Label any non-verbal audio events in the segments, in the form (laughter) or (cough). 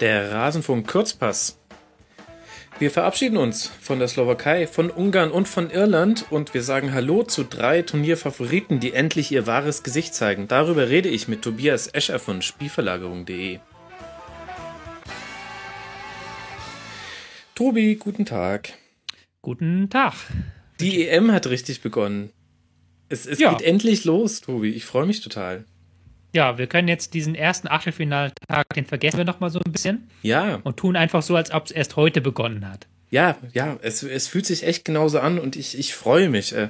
der Rasenfunk Kurzpass. Wir verabschieden uns von der Slowakei, von Ungarn und von Irland und wir sagen Hallo zu drei Turnierfavoriten, die endlich ihr wahres Gesicht zeigen. Darüber rede ich mit Tobias Escher von Spielverlagerung.de. Tobi, guten Tag. Guten Tag. Die EM hat richtig begonnen. Es, es ja. geht endlich los, Tobi. Ich freue mich total. Ja, wir können jetzt diesen ersten Achtelfinaltag, den vergessen wir noch mal so ein bisschen. Ja. Und tun einfach so, als ob es erst heute begonnen hat. Ja, ja, es, es fühlt sich echt genauso an und ich, ich freue mich. Äh,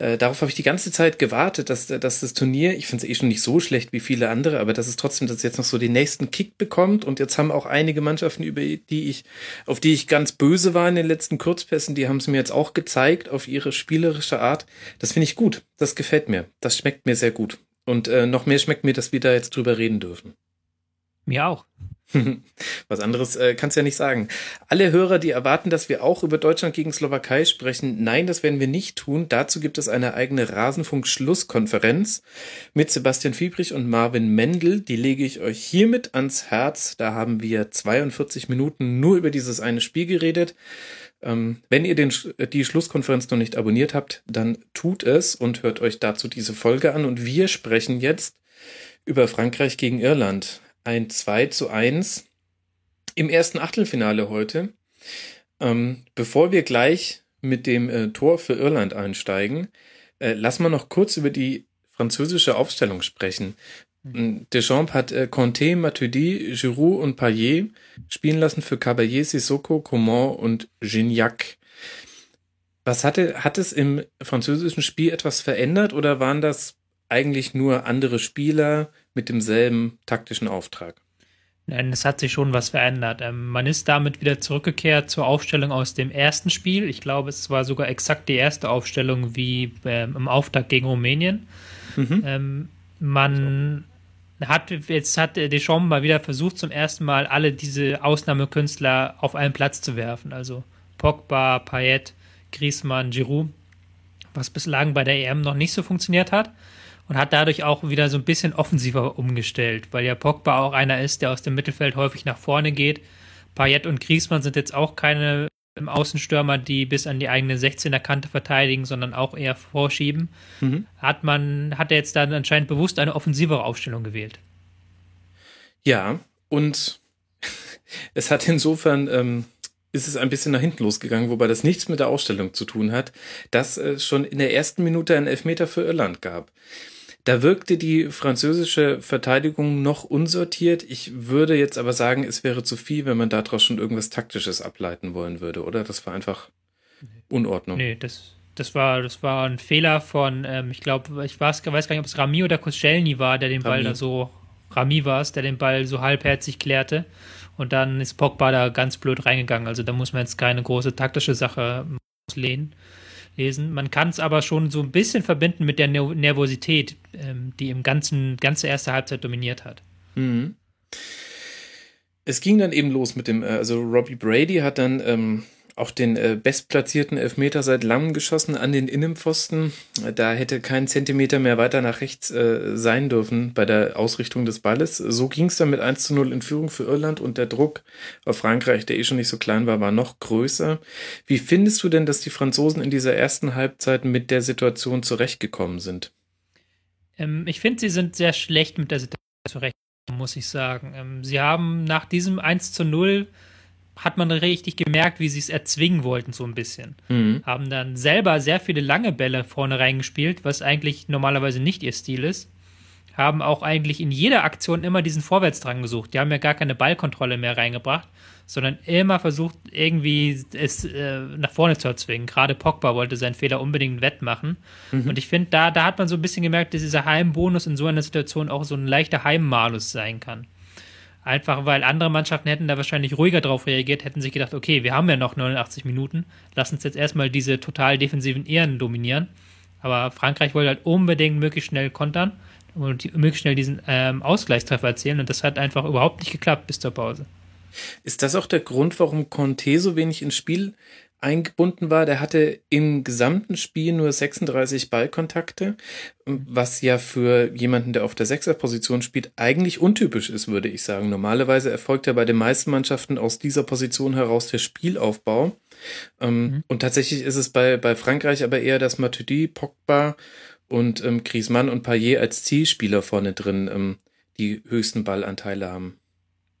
äh, darauf habe ich die ganze Zeit gewartet, dass, dass das Turnier, ich finde es eh schon nicht so schlecht wie viele andere, aber dass es trotzdem, dass es jetzt noch so den nächsten Kick bekommt. Und jetzt haben auch einige Mannschaften, über die ich, auf die ich ganz böse war in den letzten Kurzpässen, die haben es mir jetzt auch gezeigt auf ihre spielerische Art. Das finde ich gut. Das gefällt mir. Das schmeckt mir sehr gut. Und äh, noch mehr schmeckt mir, dass wir da jetzt drüber reden dürfen. Mir auch. (laughs) Was anderes äh, kannst ja nicht sagen. Alle Hörer, die erwarten, dass wir auch über Deutschland gegen Slowakei sprechen, nein, das werden wir nicht tun. Dazu gibt es eine eigene Rasenfunk-Schlusskonferenz mit Sebastian Fiebrich und Marvin Mendel. Die lege ich euch hiermit ans Herz. Da haben wir 42 Minuten nur über dieses eine Spiel geredet. Ähm, wenn ihr den, die Schlusskonferenz noch nicht abonniert habt, dann tut es und hört euch dazu diese Folge an. Und wir sprechen jetzt über Frankreich gegen Irland. Ein 2 zu 1 im ersten Achtelfinale heute. Ähm, bevor wir gleich mit dem äh, Tor für Irland einsteigen, äh, lass mal noch kurz über die französische Aufstellung sprechen. Mhm. Deschamps hat äh, Conte, Matuidi, Giroud und Payet spielen lassen für Caballé, Sissoko, Coman und Gignac. Was hatte, hat es im französischen Spiel etwas verändert oder waren das eigentlich nur andere Spieler mit demselben taktischen Auftrag? Nein, es hat sich schon was verändert. Ähm, man ist damit wieder zurückgekehrt zur Aufstellung aus dem ersten Spiel. Ich glaube, es war sogar exakt die erste Aufstellung wie ähm, im Auftakt gegen Rumänien. Mhm. Ähm, man hat jetzt hat Deschamps mal wieder versucht, zum ersten Mal alle diese Ausnahmekünstler auf einen Platz zu werfen. Also Pogba, Payet, Griezmann, Giroud, was bislang bei der EM noch nicht so funktioniert hat. Und hat dadurch auch wieder so ein bisschen offensiver umgestellt, weil ja Pogba auch einer ist, der aus dem Mittelfeld häufig nach vorne geht. Payet und Griezmann sind jetzt auch keine im Außenstürmer, die bis an die eigene 16er Kante verteidigen, sondern auch eher vorschieben, mhm. hat man, hat er jetzt dann anscheinend bewusst eine offensivere Aufstellung gewählt. Ja, und (laughs) es hat insofern, ähm, ist es ein bisschen nach hinten losgegangen, wobei das nichts mit der Ausstellung zu tun hat, dass es schon in der ersten Minute einen Elfmeter für Irland gab. Da wirkte die französische Verteidigung noch unsortiert. Ich würde jetzt aber sagen, es wäre zu viel, wenn man daraus schon irgendwas Taktisches ableiten wollen würde, oder? Das war einfach Unordnung. Nee, das, das war, das war ein Fehler von, ähm, ich glaube, ich weiß, weiß, gar nicht, ob es Rami oder Koscielny war, der den Rami. Ball da so, Rami war es, der den Ball so halbherzig klärte. Und dann ist Pogba da ganz blöd reingegangen. Also da muss man jetzt keine große taktische Sache auslehnen lesen. Man kann es aber schon so ein bisschen verbinden mit der Nervosität, ähm, die im ganzen ganze erste Halbzeit dominiert hat. Mhm. Es ging dann eben los mit dem, äh, also Robbie Brady hat dann ähm, auch den äh, bestplatzierten Elfmeter seit langem geschossen an den Innenpfosten. Da hätte kein Zentimeter mehr weiter nach rechts äh, sein dürfen bei der Ausrichtung des Balles. So ging es dann mit 1 zu 0 in Führung für Irland und der Druck auf Frankreich, der eh schon nicht so klein war, war noch größer. Wie findest du denn, dass die Franzosen in dieser ersten Halbzeit mit der Situation zurechtgekommen sind? Ähm, ich finde, sie sind sehr schlecht mit der Situation zurechtgekommen, muss ich sagen. Ähm, sie haben nach diesem 1 zu 0 hat man richtig gemerkt, wie sie es erzwingen wollten, so ein bisschen. Mhm. Haben dann selber sehr viele lange Bälle vorne reingespielt, was eigentlich normalerweise nicht ihr Stil ist. Haben auch eigentlich in jeder Aktion immer diesen Vorwärtsdrang gesucht. Die haben ja gar keine Ballkontrolle mehr reingebracht, sondern immer versucht, irgendwie es äh, nach vorne zu erzwingen. Gerade Pogba wollte seinen Fehler unbedingt wettmachen. Mhm. Und ich finde, da, da hat man so ein bisschen gemerkt, dass dieser Heimbonus in so einer Situation auch so ein leichter Heimmalus sein kann. Einfach weil andere Mannschaften hätten da wahrscheinlich ruhiger drauf reagiert, hätten sich gedacht, okay, wir haben ja noch 89 Minuten, lass uns jetzt erstmal diese total defensiven Ehren dominieren. Aber Frankreich wollte halt unbedingt möglichst schnell kontern und möglichst schnell diesen ähm, Ausgleichstreffer erzielen und das hat einfach überhaupt nicht geklappt bis zur Pause. Ist das auch der Grund, warum Conte so wenig ins Spiel eingebunden war. Der hatte im gesamten Spiel nur 36 Ballkontakte, was ja für jemanden, der auf der Sechserposition spielt, eigentlich untypisch ist, würde ich sagen. Normalerweise erfolgt ja bei den meisten Mannschaften aus dieser Position heraus der Spielaufbau. Ähm, mhm. Und tatsächlich ist es bei, bei Frankreich aber eher, dass Matuidi, Pogba und ähm, Griezmann und Payet als Zielspieler vorne drin ähm, die höchsten Ballanteile haben.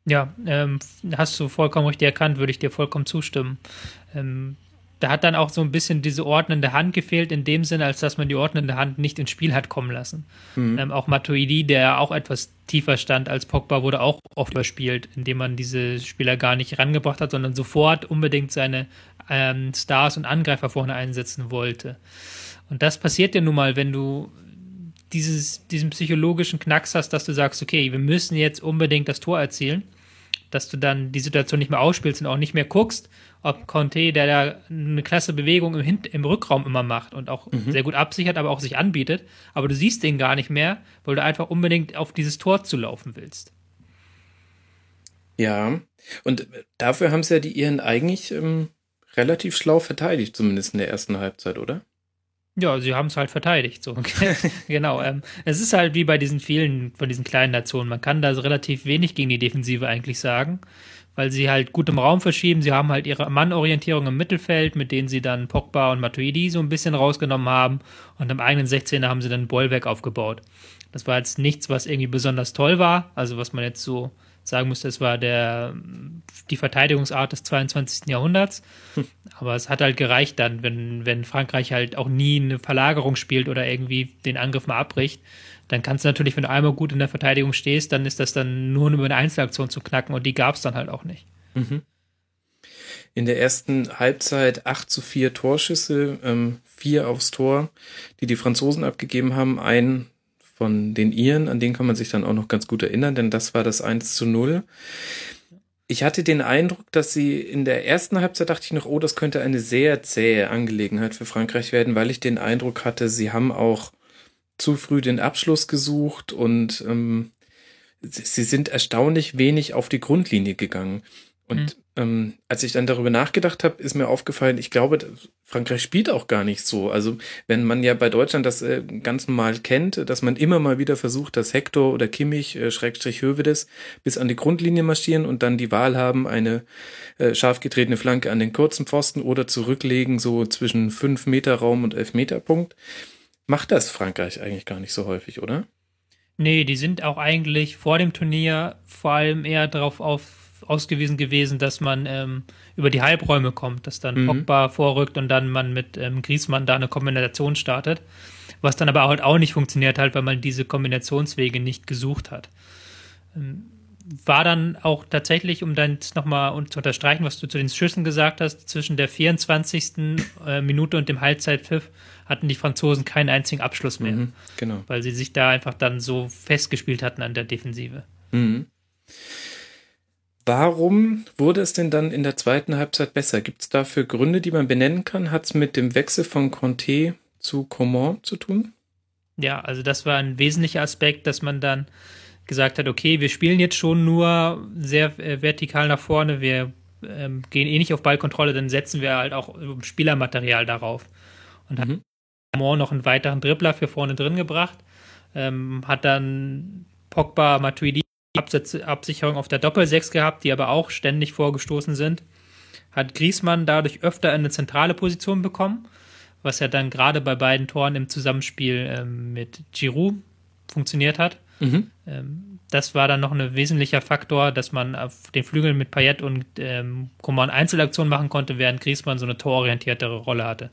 Ja, ähm, hast du vollkommen richtig erkannt, würde ich dir vollkommen zustimmen. Ähm, da hat dann auch so ein bisschen diese ordnende Hand gefehlt, in dem Sinne, als dass man die ordnende Hand nicht ins Spiel hat kommen lassen. Mhm. Ähm, auch Matuidi, der auch etwas tiefer stand als Pogba, wurde auch oft überspielt, indem man diese Spieler gar nicht rangebracht hat, sondern sofort unbedingt seine ähm, Stars und Angreifer vorne einsetzen wollte. Und das passiert ja nun mal, wenn du dieses, diesen psychologischen Knacks hast, dass du sagst, okay, wir müssen jetzt unbedingt das Tor erzielen dass du dann die Situation nicht mehr ausspielst und auch nicht mehr guckst, ob Conte, der da eine klasse Bewegung im, Hin im Rückraum immer macht und auch mhm. sehr gut absichert, aber auch sich anbietet, aber du siehst den gar nicht mehr, weil du einfach unbedingt auf dieses Tor zu laufen willst. Ja, und dafür haben sie ja die Iren eigentlich ähm, relativ schlau verteidigt, zumindest in der ersten Halbzeit, oder? Ja, sie haben es halt verteidigt. So. (laughs) genau. Ähm, es ist halt wie bei diesen vielen von diesen kleinen Nationen. Man kann da relativ wenig gegen die Defensive eigentlich sagen, weil sie halt gut im Raum verschieben. Sie haben halt ihre Mannorientierung im Mittelfeld, mit denen sie dann Pogba und Matuidi so ein bisschen rausgenommen haben. Und im eigenen 16er haben sie dann Bollwerk aufgebaut. Das war jetzt nichts, was irgendwie besonders toll war. Also was man jetzt so sagen müsste, es war der, die Verteidigungsart des 22. Jahrhunderts. Hm. Aber es hat halt gereicht dann, wenn, wenn Frankreich halt auch nie eine Verlagerung spielt oder irgendwie den Angriff mal abbricht. Dann kannst du natürlich, wenn du einmal gut in der Verteidigung stehst, dann ist das dann nur über eine Einzelaktion zu knacken und die gab es dann halt auch nicht. Mhm. In der ersten Halbzeit 8 zu 4 Torschüsse, ähm, vier aufs Tor, die die Franzosen abgegeben haben, ein von den Iren, an den kann man sich dann auch noch ganz gut erinnern, denn das war das 1 zu 0. Ich hatte den Eindruck, dass sie in der ersten Halbzeit dachte ich noch, oh, das könnte eine sehr zähe Angelegenheit für Frankreich werden, weil ich den Eindruck hatte, sie haben auch zu früh den Abschluss gesucht und ähm, sie sind erstaunlich wenig auf die Grundlinie gegangen. Und mhm. ähm, als ich dann darüber nachgedacht habe, ist mir aufgefallen, ich glaube, Frankreich spielt auch gar nicht so. Also wenn man ja bei Deutschland das äh, ganz normal kennt, dass man immer mal wieder versucht, dass Hector oder Kimmich, äh, Schrägstrich Hövedes, bis an die Grundlinie marschieren und dann die Wahl haben, eine äh, scharf getretene Flanke an den kurzen Pfosten oder zurücklegen, so zwischen 5 Meter Raum und 11 Meter Punkt. Macht das Frankreich eigentlich gar nicht so häufig, oder? Nee, die sind auch eigentlich vor dem Turnier vor allem eher darauf auf ausgewiesen gewesen, dass man ähm, über die Halbräume kommt, dass dann mhm. Pogba vorrückt und dann man mit ähm, Griezmann da eine Kombination startet. Was dann aber halt auch nicht funktioniert hat, weil man diese Kombinationswege nicht gesucht hat. Ähm, war dann auch tatsächlich, um dann nochmal zu unterstreichen, was du zu den Schüssen gesagt hast, zwischen der 24. Äh, Minute und dem Halbzeitpfiff hatten die Franzosen keinen einzigen Abschluss mehr. Mhm, genau. Weil sie sich da einfach dann so festgespielt hatten an der Defensive. Mhm. Warum wurde es denn dann in der zweiten Halbzeit besser? Gibt es dafür Gründe, die man benennen kann? Hat es mit dem Wechsel von Conte zu Coman zu tun? Ja, also das war ein wesentlicher Aspekt, dass man dann gesagt hat, okay, wir spielen jetzt schon nur sehr äh, vertikal nach vorne, wir ähm, gehen eh nicht auf Ballkontrolle, dann setzen wir halt auch Spielermaterial darauf. Und mhm. hat Coman noch einen weiteren Dribbler für vorne drin gebracht, ähm, hat dann Pogba, Matuidi Absicherung auf der Doppelsechs gehabt, die aber auch ständig vorgestoßen sind. Hat Griesmann dadurch öfter eine zentrale Position bekommen, was ja dann gerade bei beiden Toren im Zusammenspiel ähm, mit Giroud funktioniert hat. Mhm. Ähm, das war dann noch ein wesentlicher Faktor, dass man auf den Flügeln mit Payet und ähm, Coman Einzelaktionen machen konnte, während Griesmann so eine tororientiertere Rolle hatte.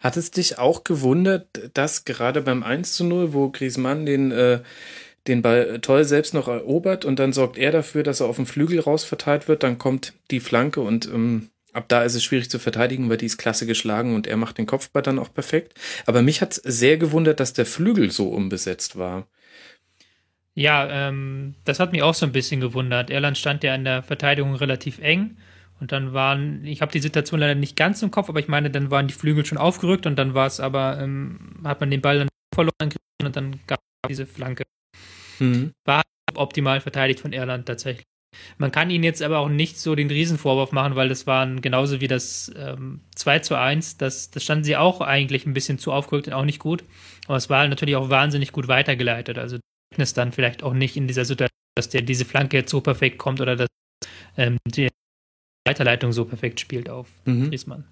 Hat es dich auch gewundert, dass gerade beim 1 zu 0, wo Griezmann den äh, den Ball toll selbst noch erobert und dann sorgt er dafür, dass er auf dem Flügel rausverteilt wird. Dann kommt die Flanke und ähm, ab da ist es schwierig zu verteidigen, weil die ist klasse geschlagen und er macht den Kopfball dann auch perfekt. Aber mich hat es sehr gewundert, dass der Flügel so unbesetzt war. Ja, ähm, das hat mich auch so ein bisschen gewundert. Irland stand ja in der Verteidigung relativ eng. Und dann waren, ich habe die Situation leider nicht ganz im Kopf, aber ich meine, dann waren die Flügel schon aufgerückt und dann war es aber, ähm, hat man den Ball dann verloren und dann gab es diese Flanke. Mhm. War optimal verteidigt von Irland tatsächlich. Man kann ihnen jetzt aber auch nicht so den Riesenvorwurf machen, weil das waren genauso wie das ähm, 2 zu 1, das, das standen sie auch eigentlich ein bisschen zu aufgerückt und auch nicht gut. Aber es war natürlich auch wahnsinnig gut weitergeleitet. Also ist dann vielleicht auch nicht in dieser Situation, dass der diese Flanke jetzt so perfekt kommt oder dass ähm, die Weiterleitung so perfekt spielt auf mhm. Griezmann.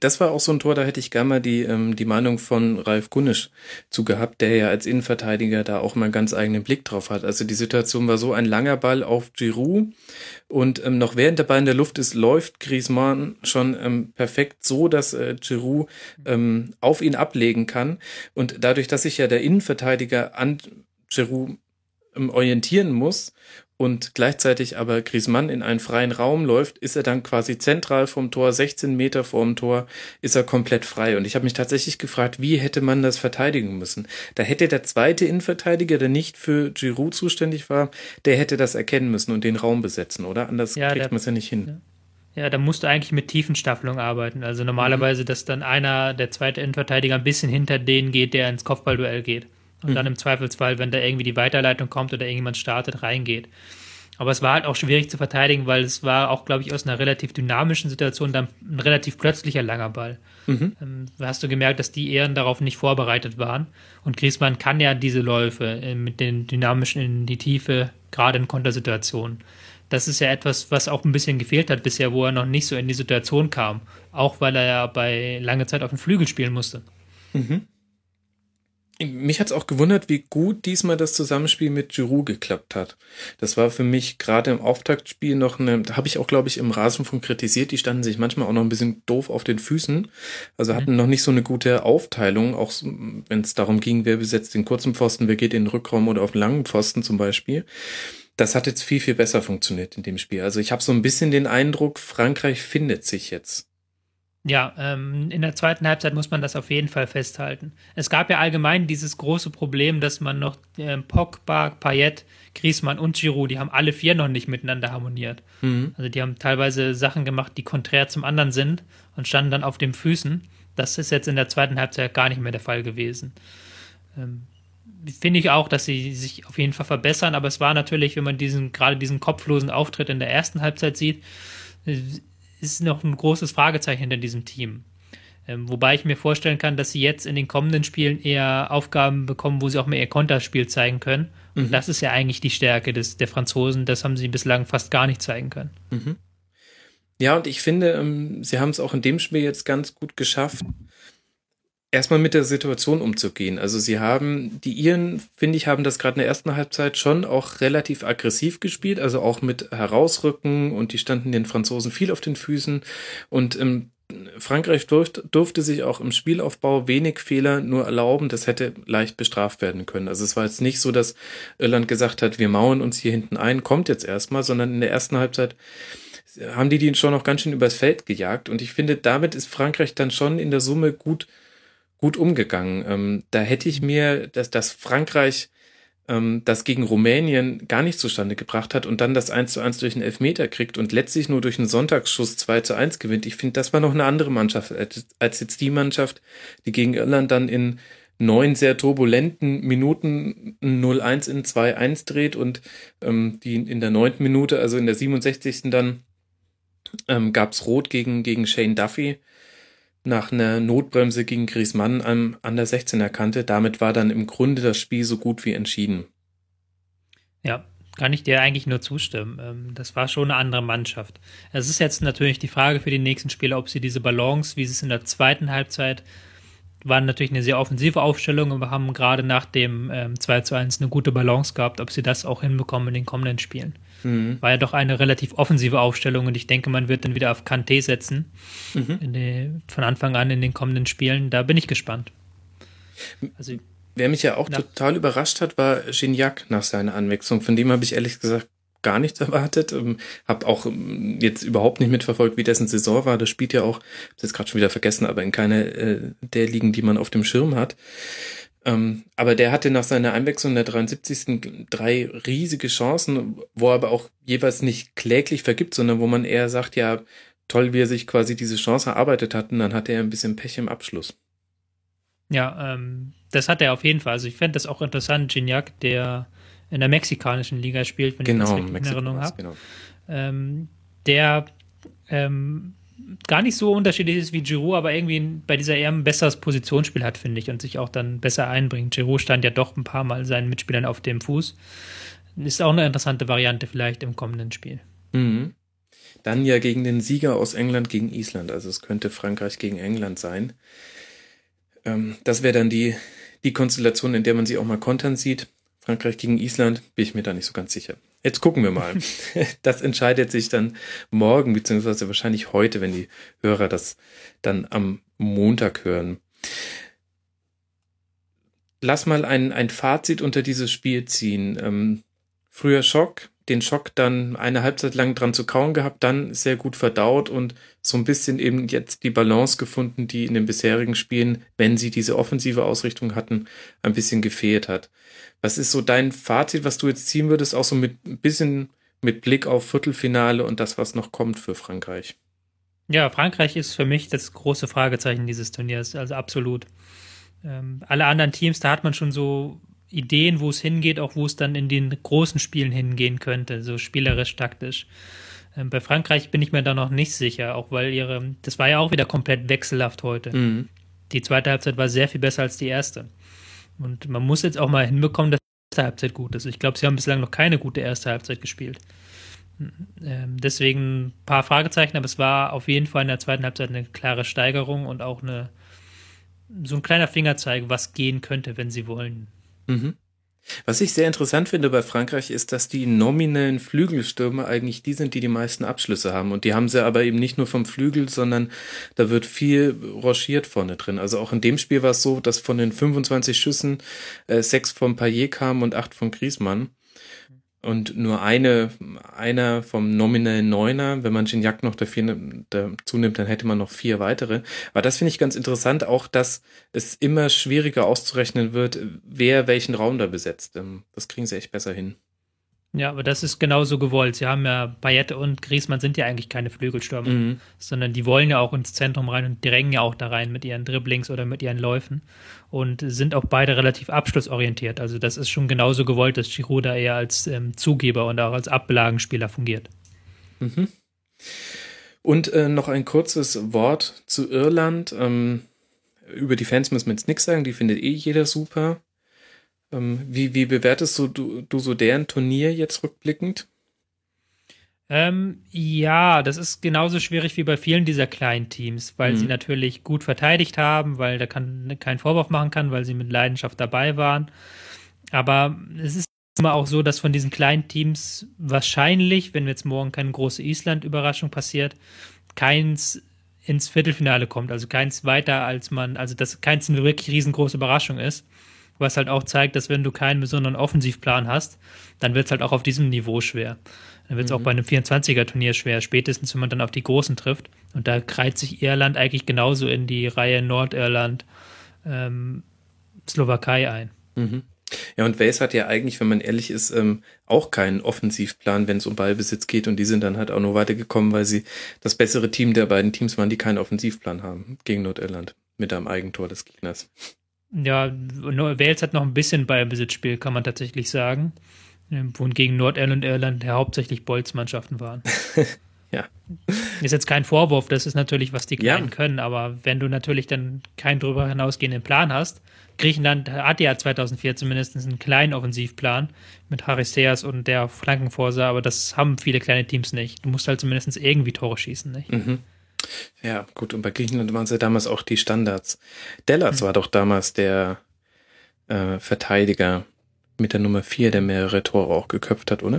Das war auch so ein Tor, da hätte ich gerne mal die, ähm, die Meinung von Ralf Gunnisch zu gehabt, der ja als Innenverteidiger da auch mal einen ganz eigenen Blick drauf hat. Also die Situation war so ein langer Ball auf Giroud und ähm, noch während der Ball in der Luft ist, läuft Griezmann schon ähm, perfekt so, dass äh, Giroud ähm, auf ihn ablegen kann. Und dadurch, dass sich ja der Innenverteidiger an Giroud ähm, orientieren muss und gleichzeitig aber Griezmann in einen freien Raum läuft, ist er dann quasi zentral vom Tor, 16 Meter vorm Tor, ist er komplett frei. Und ich habe mich tatsächlich gefragt, wie hätte man das verteidigen müssen? Da hätte der zweite Innenverteidiger, der nicht für Giroud zuständig war, der hätte das erkennen müssen und den Raum besetzen, oder? Anders ja, kriegt man es ja nicht hin. Ja. ja, da musst du eigentlich mit Tiefenstaffelung arbeiten. Also normalerweise, mhm. dass dann einer, der zweite Innenverteidiger, ein bisschen hinter den geht, der ins Kopfballduell geht und mhm. dann im Zweifelsfall, wenn da irgendwie die Weiterleitung kommt oder irgendjemand startet, reingeht. Aber es war halt auch schwierig zu verteidigen, weil es war auch, glaube ich, aus einer relativ dynamischen Situation dann ein relativ plötzlicher langer Ball. Mhm. Ähm, hast du gemerkt, dass die Ehren darauf nicht vorbereitet waren. Und Griezmann kann ja diese Läufe äh, mit den dynamischen in die Tiefe, gerade in Kontersituationen. Das ist ja etwas, was auch ein bisschen gefehlt hat bisher, wo er noch nicht so in die Situation kam. Auch weil er ja bei lange Zeit auf dem Flügel spielen musste. Mhm. Mich hat's auch gewundert, wie gut diesmal das Zusammenspiel mit Giroud geklappt hat. Das war für mich gerade im Auftaktspiel noch eine, da habe ich auch, glaube ich, im Rasenfunk kritisiert, die standen sich manchmal auch noch ein bisschen doof auf den Füßen. Also hatten mhm. noch nicht so eine gute Aufteilung, auch wenn es darum ging, wer besetzt den kurzen Pfosten, wer geht in den Rückraum oder auf den langen Pfosten zum Beispiel. Das hat jetzt viel, viel besser funktioniert in dem Spiel. Also ich habe so ein bisschen den Eindruck, Frankreich findet sich jetzt. Ja, ähm, in der zweiten Halbzeit muss man das auf jeden Fall festhalten. Es gab ja allgemein dieses große Problem, dass man noch äh, Pogba, Payet, Griezmann und Giroud, die haben alle vier noch nicht miteinander harmoniert. Mhm. Also die haben teilweise Sachen gemacht, die konträr zum anderen sind und standen dann auf den Füßen. Das ist jetzt in der zweiten Halbzeit gar nicht mehr der Fall gewesen. Ähm, Finde ich auch, dass sie sich auf jeden Fall verbessern, aber es war natürlich, wenn man diesen, gerade diesen kopflosen Auftritt in der ersten Halbzeit sieht, ist noch ein großes Fragezeichen hinter diesem Team. Ähm, wobei ich mir vorstellen kann, dass sie jetzt in den kommenden Spielen eher Aufgaben bekommen, wo sie auch mehr ihr Konterspiel zeigen können. Und mhm. das ist ja eigentlich die Stärke des, der Franzosen. Das haben sie bislang fast gar nicht zeigen können. Mhm. Ja, und ich finde, ähm, sie haben es auch in dem Spiel jetzt ganz gut geschafft, erstmal mit der Situation umzugehen. Also sie haben, die Iren, finde ich, haben das gerade in der ersten Halbzeit schon auch relativ aggressiv gespielt, also auch mit Herausrücken und die standen den Franzosen viel auf den Füßen und ähm, Frankreich durfte, durfte sich auch im Spielaufbau wenig Fehler nur erlauben. Das hätte leicht bestraft werden können. Also es war jetzt nicht so, dass Irland gesagt hat, wir mauern uns hier hinten ein, kommt jetzt erstmal, sondern in der ersten Halbzeit haben die die schon noch ganz schön übers Feld gejagt. Und ich finde, damit ist Frankreich dann schon in der Summe gut gut umgegangen. Ähm, da hätte ich mir, dass, dass Frankreich ähm, das gegen Rumänien gar nicht zustande gebracht hat und dann das 1 zu 1 durch einen Elfmeter kriegt und letztlich nur durch einen Sonntagsschuss 2 zu 1 gewinnt. Ich finde, das war noch eine andere Mannschaft als, jetzt die Mannschaft, die gegen Irland dann in neun sehr turbulenten Minuten 0-1 in 2-1 dreht und ähm, die in der neunten Minute, also in der 67. dann ähm, gab's Rot gegen, gegen Shane Duffy nach einer Notbremse gegen Griezmann an, an der 16er Kante. Damit war dann im Grunde das Spiel so gut wie entschieden. Ja, kann ich dir eigentlich nur zustimmen. Ähm, das war schon eine andere Mannschaft. Es ist jetzt natürlich die Frage für die nächsten Spieler, ob sie diese Balance, wie sie es in der zweiten Halbzeit waren natürlich eine sehr offensive Aufstellung und wir haben gerade nach dem ähm, 2 zu 1 eine gute Balance gehabt, ob sie das auch hinbekommen in den kommenden Spielen. Mhm. War ja doch eine relativ offensive Aufstellung und ich denke, man wird dann wieder auf Kanté setzen. Mhm. Die, von Anfang an in den kommenden Spielen. Da bin ich gespannt. Also, Wer mich ja auch total überrascht hat, war Gignac nach seiner Anwechslung. Von dem habe ich ehrlich gesagt gar nichts (laughs) erwartet. Ähm, hab auch ähm, jetzt überhaupt nicht mitverfolgt, wie dessen Saison war. Das spielt ja auch, das ist gerade schon wieder vergessen, aber in keine äh, der Ligen, die man auf dem Schirm hat. Ähm, aber der hatte nach seiner Einwechslung in der 73. drei riesige Chancen, wo er aber auch jeweils nicht kläglich vergibt, sondern wo man eher sagt, ja, toll, wie er sich quasi diese Chance erarbeitet hat, und dann hatte er ein bisschen Pech im Abschluss. Ja, ähm, das hat er auf jeden Fall. Also ich fände das auch interessant, Gignac, der in der mexikanischen Liga spielt, wenn genau, ich das richtig in Erinnerung habe. Genau. Ähm, der ähm, gar nicht so unterschiedlich ist wie Giroud, aber irgendwie bei dieser eher ein besseres Positionsspiel hat, finde ich, und sich auch dann besser einbringt. Giroud stand ja doch ein paar Mal seinen Mitspielern auf dem Fuß. Ist auch eine interessante Variante vielleicht im kommenden Spiel. Mhm. Dann ja gegen den Sieger aus England gegen Island. Also es könnte Frankreich gegen England sein. Ähm, das wäre dann die, die Konstellation, in der man sie auch mal kontern sieht. Frankreich gegen Island, bin ich mir da nicht so ganz sicher. Jetzt gucken wir mal. (laughs) Das entscheidet sich dann morgen, beziehungsweise wahrscheinlich heute, wenn die Hörer das dann am Montag hören. Lass mal ein, ein Fazit unter dieses Spiel ziehen. Ähm, früher Schock, den Schock dann eine Halbzeit lang dran zu kauen gehabt, dann sehr gut verdaut und so ein bisschen eben jetzt die Balance gefunden, die in den bisherigen Spielen, wenn sie diese offensive Ausrichtung hatten, ein bisschen gefehlt hat. Was ist so dein Fazit, was du jetzt ziehen würdest, auch so mit ein bisschen mit Blick auf Viertelfinale und das, was noch kommt für Frankreich? Ja, Frankreich ist für mich das große Fragezeichen dieses Turniers, also absolut. Ähm, alle anderen Teams, da hat man schon so Ideen, wo es hingeht, auch wo es dann in den großen Spielen hingehen könnte, so spielerisch, taktisch. Ähm, bei Frankreich bin ich mir da noch nicht sicher, auch weil ihre, das war ja auch wieder komplett wechselhaft heute. Mhm. Die zweite Halbzeit war sehr viel besser als die erste. Und man muss jetzt auch mal hinbekommen, dass die erste Halbzeit gut ist. Ich glaube, sie haben bislang noch keine gute erste Halbzeit gespielt. Ähm, deswegen ein paar Fragezeichen, aber es war auf jeden Fall in der zweiten Halbzeit eine klare Steigerung und auch eine, so ein kleiner Fingerzeig, was gehen könnte, wenn sie wollen. Mhm. Was ich sehr interessant finde bei Frankreich ist, dass die nominellen Flügelstürmer eigentlich die sind, die die meisten Abschlüsse haben. Und die haben sie aber eben nicht nur vom Flügel, sondern da wird viel rochiert vorne drin. Also auch in dem Spiel war es so, dass von den 25 Schüssen äh, sechs vom Payet kamen und acht von Griezmann und nur eine, einer vom nominellen Neuner, wenn man Gignac noch dafür dazu nimmt, dann hätte man noch vier weitere. Aber das finde ich ganz interessant, auch dass es immer schwieriger auszurechnen wird, wer welchen Raum da besetzt. Ähm, das kriegen sie echt besser hin. Ja, aber das ist genauso gewollt. Sie haben ja, Bayette und Griezmann sind ja eigentlich keine Flügelstürmer, mhm. sondern die wollen ja auch ins Zentrum rein und drängen ja auch da rein mit ihren Dribblings oder mit ihren Läufen und sind auch beide relativ abschlussorientiert. Also das ist schon genauso gewollt, dass Giroud da eher als ähm, Zugeber und auch als Ablagenspieler fungiert. Mhm. Und äh, noch ein kurzes Wort zu Irland. Ähm, über die Fans müssen wir jetzt nichts sagen, die findet eh jeder super. Ähm, wie, wie bewertest du, du, du so deren Turnier jetzt rückblickend? Ähm, ja, das ist genauso schwierig wie bei vielen dieser kleinen Teams, weil mhm. sie natürlich gut verteidigt haben, weil da kann kein Vorwurf machen kann, weil sie mit Leidenschaft dabei waren. Aber es ist immer auch so, dass von diesen kleinen Teams wahrscheinlich, wenn jetzt morgen keine große Island-Überraschung passiert, keins ins Viertelfinale kommt. Also keins weiter als man, also dass keins eine wirklich riesengroße Überraschung ist was halt auch zeigt, dass wenn du keinen besonderen Offensivplan hast, dann wird es halt auch auf diesem Niveau schwer. Dann wird es mhm. auch bei einem 24er-Turnier schwer, spätestens wenn man dann auf die Großen trifft. Und da kreizt sich Irland eigentlich genauso in die Reihe Nordirland, ähm, Slowakei ein. Mhm. Ja, und Wales hat ja eigentlich, wenn man ehrlich ist, ähm, auch keinen Offensivplan, wenn es um Ballbesitz geht. Und die sind dann halt auch nur weitergekommen, weil sie das bessere Team der beiden Teams waren, die keinen Offensivplan haben gegen Nordirland mit einem Eigentor des Gegners. Ja, Wales hat noch ein bisschen Ballbesitzspiel, kann man tatsächlich sagen. Ähm, wohingegen Nordirland und Irland ja hauptsächlich Bolzmannschaften waren. (laughs) ja. Ist jetzt kein Vorwurf, das ist natürlich, was die Kleinen ja. können, aber wenn du natürlich dann keinen darüber hinausgehenden Plan hast, Griechenland hat ja 2004 zumindest einen kleinen Offensivplan mit Haristeas und der Flankenforsa, aber das haben viele kleine Teams nicht. Du musst halt zumindest irgendwie Tore schießen, nicht? Mhm. Ja, gut, und bei Griechenland waren es ja damals auch die Standards. Dellas mhm. war doch damals der äh, Verteidiger mit der Nummer 4, der mehrere Tore auch geköpft hat, oder?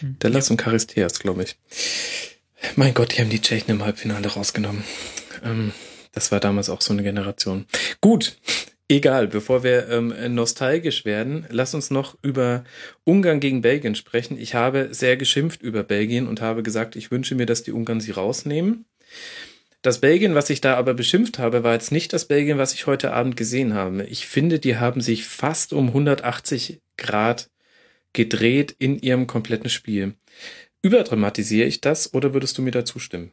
Mhm. Dellas ja. und Charisteas, glaube ich. Mein Gott, die haben die Tschechen im Halbfinale rausgenommen. Ähm, das war damals auch so eine Generation. Gut, egal, bevor wir ähm, nostalgisch werden, lass uns noch über Ungarn gegen Belgien sprechen. Ich habe sehr geschimpft über Belgien und habe gesagt, ich wünsche mir, dass die Ungarn sie rausnehmen. Das Belgien, was ich da aber beschimpft habe, war jetzt nicht das Belgien, was ich heute Abend gesehen habe. Ich finde, die haben sich fast um 180 Grad gedreht in ihrem kompletten Spiel. Überdramatisiere ich das oder würdest du mir da zustimmen?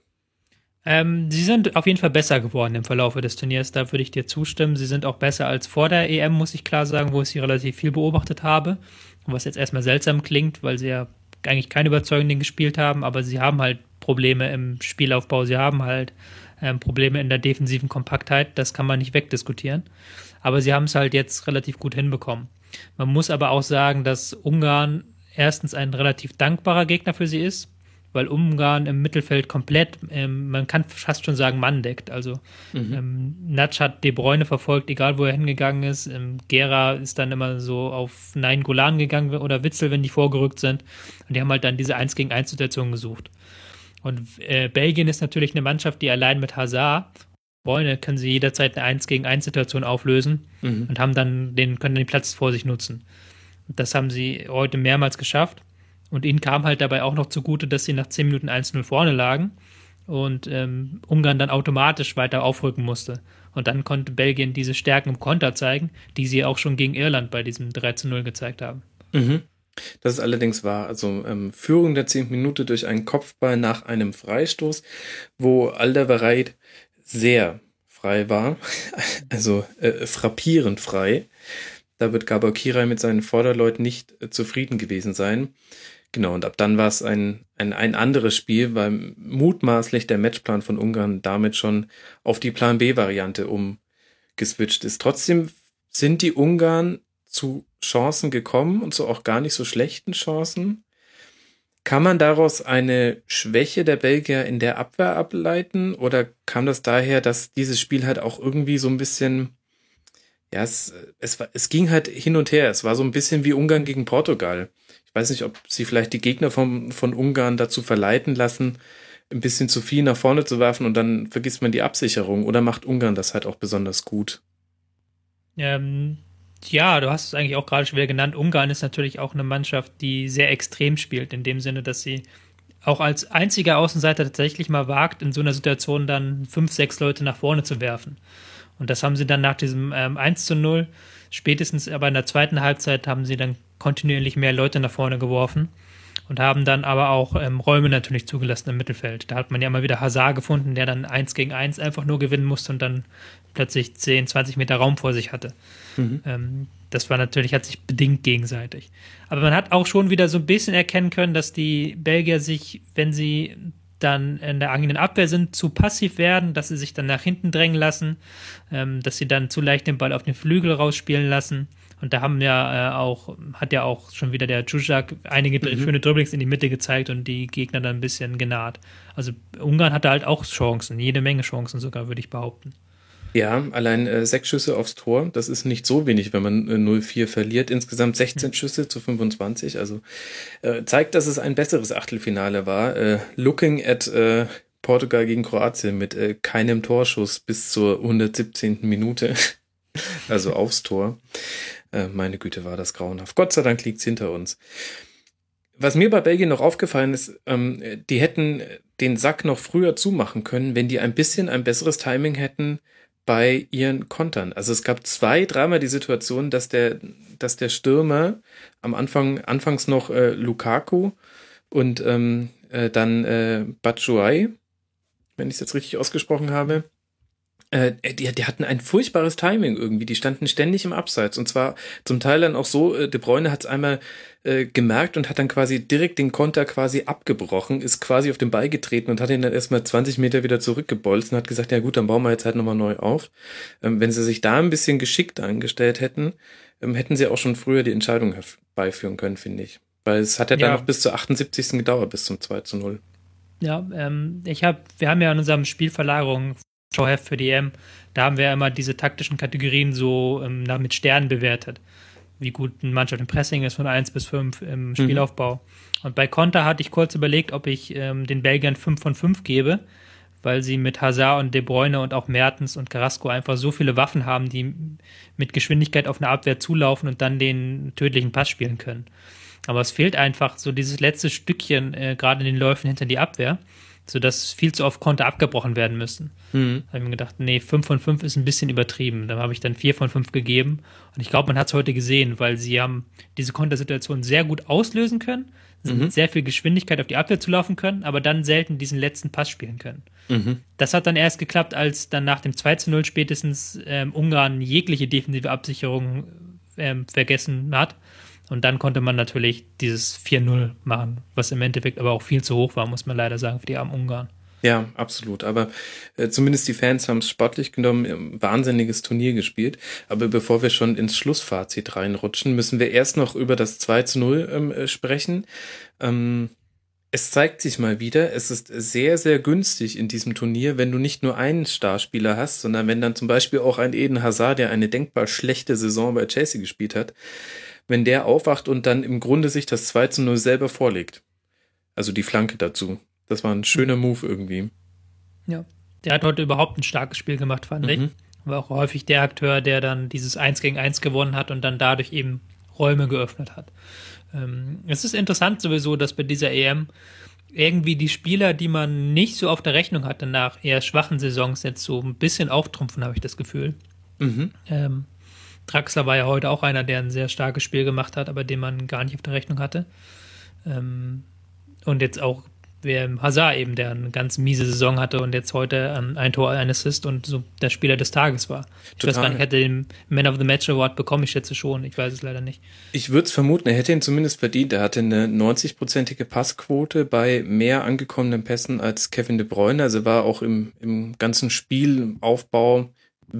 Ähm, sie sind auf jeden Fall besser geworden im Verlauf des Turniers, da würde ich dir zustimmen. Sie sind auch besser als vor der EM, muss ich klar sagen, wo ich sie relativ viel beobachtet habe. was jetzt erstmal seltsam klingt, weil sie ja eigentlich keine überzeugenden gespielt haben, aber sie haben halt Probleme im Spielaufbau, sie haben halt ähm, Probleme in der defensiven Kompaktheit, das kann man nicht wegdiskutieren. Aber sie haben es halt jetzt relativ gut hinbekommen. Man muss aber auch sagen, dass Ungarn erstens ein relativ dankbarer Gegner für sie ist, weil Ungarn im Mittelfeld komplett, ähm, man kann fast schon sagen, Mann deckt. Also mhm. ähm, Natsch hat De Bruyne verfolgt, egal wo er hingegangen ist. Ähm, Gera ist dann immer so auf Nein Golan gegangen oder Witzel, wenn die vorgerückt sind. Und die haben halt dann diese 1 gegen 1 Situation gesucht. Und äh, Belgien ist natürlich eine Mannschaft, die allein mit Hazard Bräune können sie jederzeit eine 1 gegen 1 Situation auflösen mhm. und haben dann den, können den Platz vor sich nutzen. Das haben sie heute mehrmals geschafft. Und ihnen kam halt dabei auch noch zugute, dass sie nach 10 Minuten 1-0 vorne lagen und ähm, Ungarn dann automatisch weiter aufrücken musste. Und dann konnte Belgien diese Stärken im Konter zeigen, die sie auch schon gegen Irland bei diesem 3-0 gezeigt haben. Mhm. Das ist allerdings wahr. Also ähm, Führung der 10 Minute durch einen Kopfball nach einem Freistoß, wo Alderweireld sehr frei war, (laughs) also äh, frappierend frei. Da wird Gabor Kirai mit seinen Vorderleuten nicht äh, zufrieden gewesen sein. Genau, und ab dann war es ein, ein, ein anderes Spiel, weil mutmaßlich der Matchplan von Ungarn damit schon auf die Plan B-Variante umgeswitcht ist. Trotzdem sind die Ungarn zu Chancen gekommen und so auch gar nicht so schlechten Chancen. Kann man daraus eine Schwäche der Belgier in der Abwehr ableiten oder kam das daher, dass dieses Spiel halt auch irgendwie so ein bisschen ja, es, es, es ging halt hin und her. Es war so ein bisschen wie Ungarn gegen Portugal weiß nicht, ob sie vielleicht die Gegner vom, von Ungarn dazu verleiten lassen, ein bisschen zu viel nach vorne zu werfen und dann vergisst man die Absicherung oder macht Ungarn das halt auch besonders gut? Ähm, ja, du hast es eigentlich auch gerade schon wieder genannt. Ungarn ist natürlich auch eine Mannschaft, die sehr extrem spielt, in dem Sinne, dass sie auch als einziger Außenseiter tatsächlich mal wagt, in so einer Situation dann fünf, sechs Leute nach vorne zu werfen. Und das haben sie dann nach diesem ähm, 1 zu 0, spätestens aber in der zweiten Halbzeit haben sie dann kontinuierlich mehr Leute nach vorne geworfen und haben dann aber auch ähm, Räume natürlich zugelassen im Mittelfeld. Da hat man ja mal wieder Hazard gefunden, der dann eins gegen eins einfach nur gewinnen musste und dann plötzlich 10, 20 Meter Raum vor sich hatte. Mhm. Ähm, das war natürlich, hat sich bedingt gegenseitig. Aber man hat auch schon wieder so ein bisschen erkennen können, dass die Belgier sich, wenn sie dann in der eigenen Abwehr sind, zu passiv werden, dass sie sich dann nach hinten drängen lassen, ähm, dass sie dann zu leicht den Ball auf den Flügel rausspielen lassen. Und da haben ja äh, auch, hat ja auch schon wieder der Czuzak einige mhm. schöne Dribblings in die Mitte gezeigt und die Gegner dann ein bisschen genaht. Also Ungarn hatte halt auch Chancen, jede Menge Chancen sogar, würde ich behaupten. Ja, allein äh, sechs Schüsse aufs Tor, das ist nicht so wenig, wenn man äh, 0-4 verliert. Insgesamt 16 mhm. Schüsse zu 25, also äh, zeigt, dass es ein besseres Achtelfinale war. Äh, looking at äh, Portugal gegen Kroatien mit äh, keinem Torschuss bis zur 117. Minute, (laughs) also aufs Tor. Äh, meine Güte, war das grauenhaft. Gott sei Dank liegt's hinter uns. Was mir bei Belgien noch aufgefallen ist, ähm, die hätten den Sack noch früher zumachen können, wenn die ein bisschen ein besseres Timing hätten bei ihren Kontern. Also es gab zwei, dreimal die Situation, dass der, dass der Stürmer am Anfang, anfangs noch äh, Lukaku und ähm, äh, dann äh, Batshuayi, wenn ich es jetzt richtig ausgesprochen habe, äh, die, die hatten ein furchtbares Timing irgendwie. Die standen ständig im Abseits. Und zwar zum Teil dann auch so, äh, De Bruyne hat es einmal äh, gemerkt und hat dann quasi direkt den Konter quasi abgebrochen, ist quasi auf den Ball getreten und hat ihn dann erstmal 20 Meter wieder zurückgebolzt und hat gesagt, ja gut, dann bauen wir jetzt halt nochmal neu auf. Ähm, wenn sie sich da ein bisschen geschickt angestellt hätten, ähm, hätten sie auch schon früher die Entscheidung herbeiführen können, finde ich. Weil es hat ja, ja dann noch bis zur 78. gedauert, bis zum 2 zu 0. Ja, ähm, ich habe, wir haben ja in unserem Spielverlagerung Showheft für die EM, da haben wir immer diese taktischen Kategorien so ähm, mit Sternen bewertet. Wie gut eine Mannschaft im Pressing ist von 1 bis 5 im mhm. Spielaufbau. Mhm. Und bei Konter hatte ich kurz überlegt, ob ich ähm, den Belgiern 5 von 5 gebe, weil sie mit Hazard und De Bruyne und auch Mertens und Carrasco einfach so viele Waffen haben, die mit Geschwindigkeit auf eine Abwehr zulaufen und dann den tödlichen Pass spielen können. Aber es fehlt einfach so dieses letzte Stückchen, äh, gerade in den Läufen hinter die Abwehr sodass viel zu oft Konter abgebrochen werden müssen. Mhm. Da habe ich mir gedacht, nee, 5 von 5 ist ein bisschen übertrieben. Da habe ich dann 4 von 5 gegeben. Und ich glaube, man hat es heute gesehen, weil sie haben diese Kontersituation sehr gut auslösen können, mhm. sehr viel Geschwindigkeit auf die Abwehr zu laufen können, aber dann selten diesen letzten Pass spielen können. Mhm. Das hat dann erst geklappt, als dann nach dem 2 zu 0 spätestens ähm, Ungarn jegliche defensive Absicherung ähm, vergessen hat Und dann konnte man natürlich dieses 4-0 machen, was im Endeffekt aber auch viel zu hoch war, muss man leider sagen, für die armen Ungarn. Ja, absolut. Aber äh, zumindest die Fans haben es sportlich genommen, wahnsinniges Turnier gespielt. Aber bevor wir schon ins Schlussfazit reinrutschen, müssen wir erst noch über das 2 zu 0 ähm, äh, sprechen. Ähm, es zeigt sich mal wieder, es ist sehr, sehr günstig in diesem Turnier, wenn du nicht nur einen Starspieler hast, sondern wenn dann zum Beispiel auch ein Eden Hazard, der eine denkbar schlechte Saison bei Chelsea gespielt hat, wenn der aufwacht und dann im Grunde sich das 2 zu 0 selber vorlegt. Also die Flanke dazu. Das war ein schöner Move irgendwie. Ja. Der hat heute überhaupt ein starkes Spiel gemacht, fand mhm. ich. War auch häufig der Akteur, der dann dieses 1 gegen 1 gewonnen hat und dann dadurch eben Räume geöffnet hat. Ähm, es ist interessant sowieso, dass bei dieser EM irgendwie die Spieler, die man nicht so auf der Rechnung hatte nach eher schwachen Saisons, jetzt so ein bisschen auftrumpfen, habe ich das Gefühl. Mhm. Ähm, Draxler war ja heute auch einer, der ein sehr starkes Spiel gemacht hat, aber den man gar nicht auf der Rechnung hatte. Ähm, und jetzt auch wer Hazard eben, der eine ganz miese Saison hatte und jetzt heute ähm, ein Tor, ein Assist und so der Spieler des Tages war. Ich Total. weiß gar nicht, hätte den Man of the Match Award bekommen, ich schätze schon, ich weiß es leider nicht. Ich würde es vermuten, er hätte ihn zumindest verdient. Er hatte eine 90-prozentige Passquote bei mehr angekommenen Pässen als Kevin De Bruyne, also war auch im, im ganzen Spielaufbau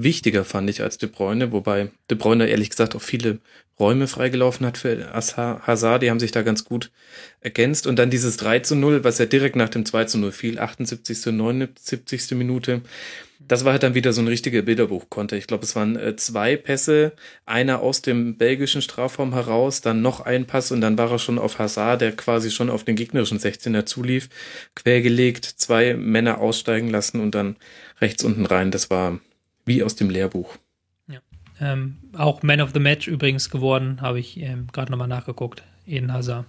wichtiger, fand ich, als De Bruyne, wobei De Bruyne ehrlich gesagt auch viele Räume freigelaufen hat für Hazard, die haben sich da ganz gut ergänzt. Und dann dieses 3 zu 0, was ja direkt nach dem 2 zu 0 fiel, 78. und 79. Minute. Das war halt dann wieder so ein richtiger Bilderbuchkonter. Ich glaube, es waren äh, zwei Pässe, einer aus dem belgischen Strafraum heraus, dann noch ein Pass und dann war er schon auf Hazard, der quasi schon auf den gegnerischen 16er zulief, quergelegt, zwei Männer aussteigen lassen und dann rechts unten rein. Das war wie aus dem Lehrbuch. Ähm, auch Man of the Match übrigens geworden, habe ich ähm, gerade nochmal nachgeguckt. Eden Hazard.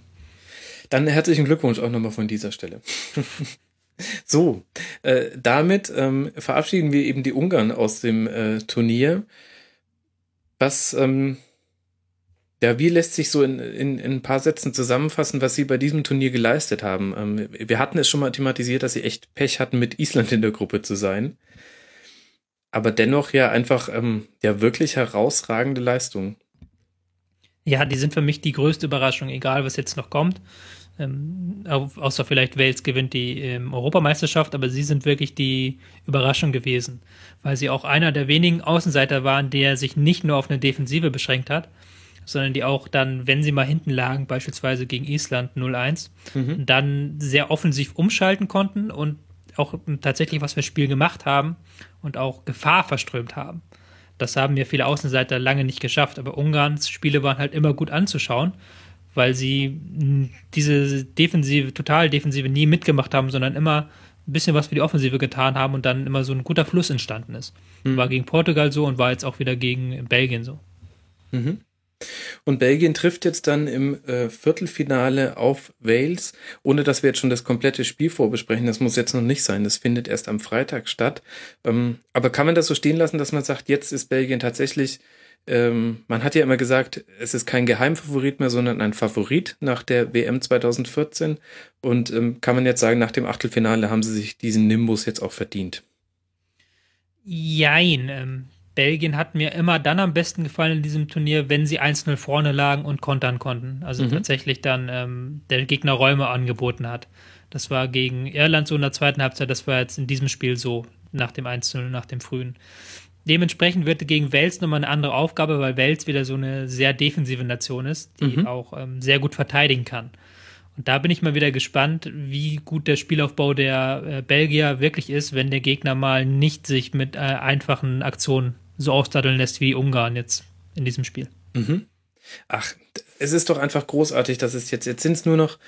Dann herzlichen Glückwunsch auch nochmal von dieser Stelle. (laughs) so, äh, damit ähm, verabschieden wir eben die Ungarn aus dem äh, Turnier. Was, ähm, ja, wie lässt sich so in, in, in ein paar Sätzen zusammenfassen, was sie bei diesem Turnier geleistet haben? Ähm, wir hatten es schon mal thematisiert, dass sie echt Pech hatten, mit Island in der Gruppe zu sein aber dennoch ja einfach ähm, ja wirklich herausragende Leistung. Ja, die sind für mich die größte Überraschung, egal was jetzt noch kommt. Ähm, außer vielleicht Wales gewinnt die ähm, Europameisterschaft, aber sie sind wirklich die Überraschung gewesen, weil sie auch einer der wenigen Außenseiter waren, der sich nicht nur auf eine Defensive beschränkt hat, sondern die auch dann, wenn sie mal hinten lagen, beispielsweise gegen Island 0-1, mhm. dann sehr offensiv umschalten konnten und auch tatsächlich was für Spiel gemacht haben und auch Gefahr verströmt haben. Das haben ja viele Außenseiter lange nicht geschafft, aber Ungarns Spiele waren halt immer gut anzuschauen, weil sie diese Defensive, total Defensive nie mitgemacht haben, sondern immer ein bisschen was für die Offensive getan haben und dann immer so ein guter Fluss entstanden ist. Mhm. War gegen Portugal so und war jetzt auch wieder gegen Belgien so. Mhm. Und Belgien trifft jetzt dann im äh, Viertelfinale auf Wales, ohne dass wir jetzt schon das komplette Spiel vorbesprechen. Das muss jetzt noch nicht sein. Das findet erst am Freitag statt. Ähm, aber kann man das so stehen lassen, dass man sagt, jetzt ist Belgien tatsächlich, ähm, man hat ja immer gesagt, es ist kein Geheimfavorit mehr, sondern ein Favorit nach der WM 2014. Und ähm, kann man jetzt sagen, nach dem Achtelfinale haben sie sich diesen Nimbus jetzt auch verdient? Jein. Belgien hat mir immer dann am besten gefallen in diesem Turnier, wenn sie 1-0 vorne lagen und kontern konnten. Also mhm. tatsächlich dann ähm, der Gegner Räume angeboten hat. Das war gegen Irland so in der zweiten Halbzeit, das war jetzt in diesem Spiel so, nach dem 1-0, nach dem frühen. Dementsprechend wird gegen Wales nochmal eine andere Aufgabe, weil Wales wieder so eine sehr defensive Nation ist, die mhm. auch ähm, sehr gut verteidigen kann. Und da bin ich mal wieder gespannt, wie gut der Spielaufbau der äh, Belgier wirklich ist, wenn der Gegner mal nicht sich mit äh, einfachen Aktionen so ausdatteln lässt wie Ungarn jetzt in diesem Spiel. Mhm. Ach, es ist doch einfach großartig, dass es jetzt, jetzt sind es nur noch,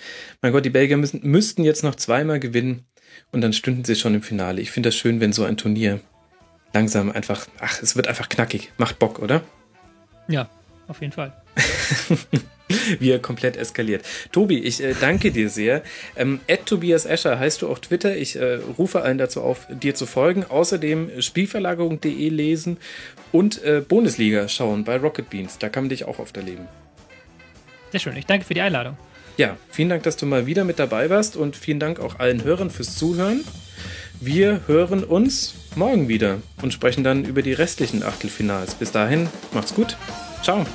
mein Gott, die Belgier müssen, müssten jetzt noch zweimal gewinnen und dann stünden sie schon im Finale. Ich finde das schön, wenn so ein Turnier langsam einfach, ach, es wird einfach knackig. Macht Bock, oder? Ja, auf jeden Fall. (laughs) wie er komplett eskaliert. Tobi, ich äh, danke dir sehr. Ähm, Tobias Escher heißt du auf Twitter. Ich äh, rufe allen dazu auf, dir zu folgen. Außerdem Spielverlagerung.de lesen und äh, Bundesliga schauen bei Rocket Beans. Da kann man dich auch oft erleben. Sehr schön. Ich danke für die Einladung. Ja, vielen Dank, dass du mal wieder mit dabei warst und vielen Dank auch allen Hörern fürs Zuhören. Wir hören uns morgen wieder und sprechen dann über die restlichen Achtelfinals. Bis dahin, macht's gut. Ciao.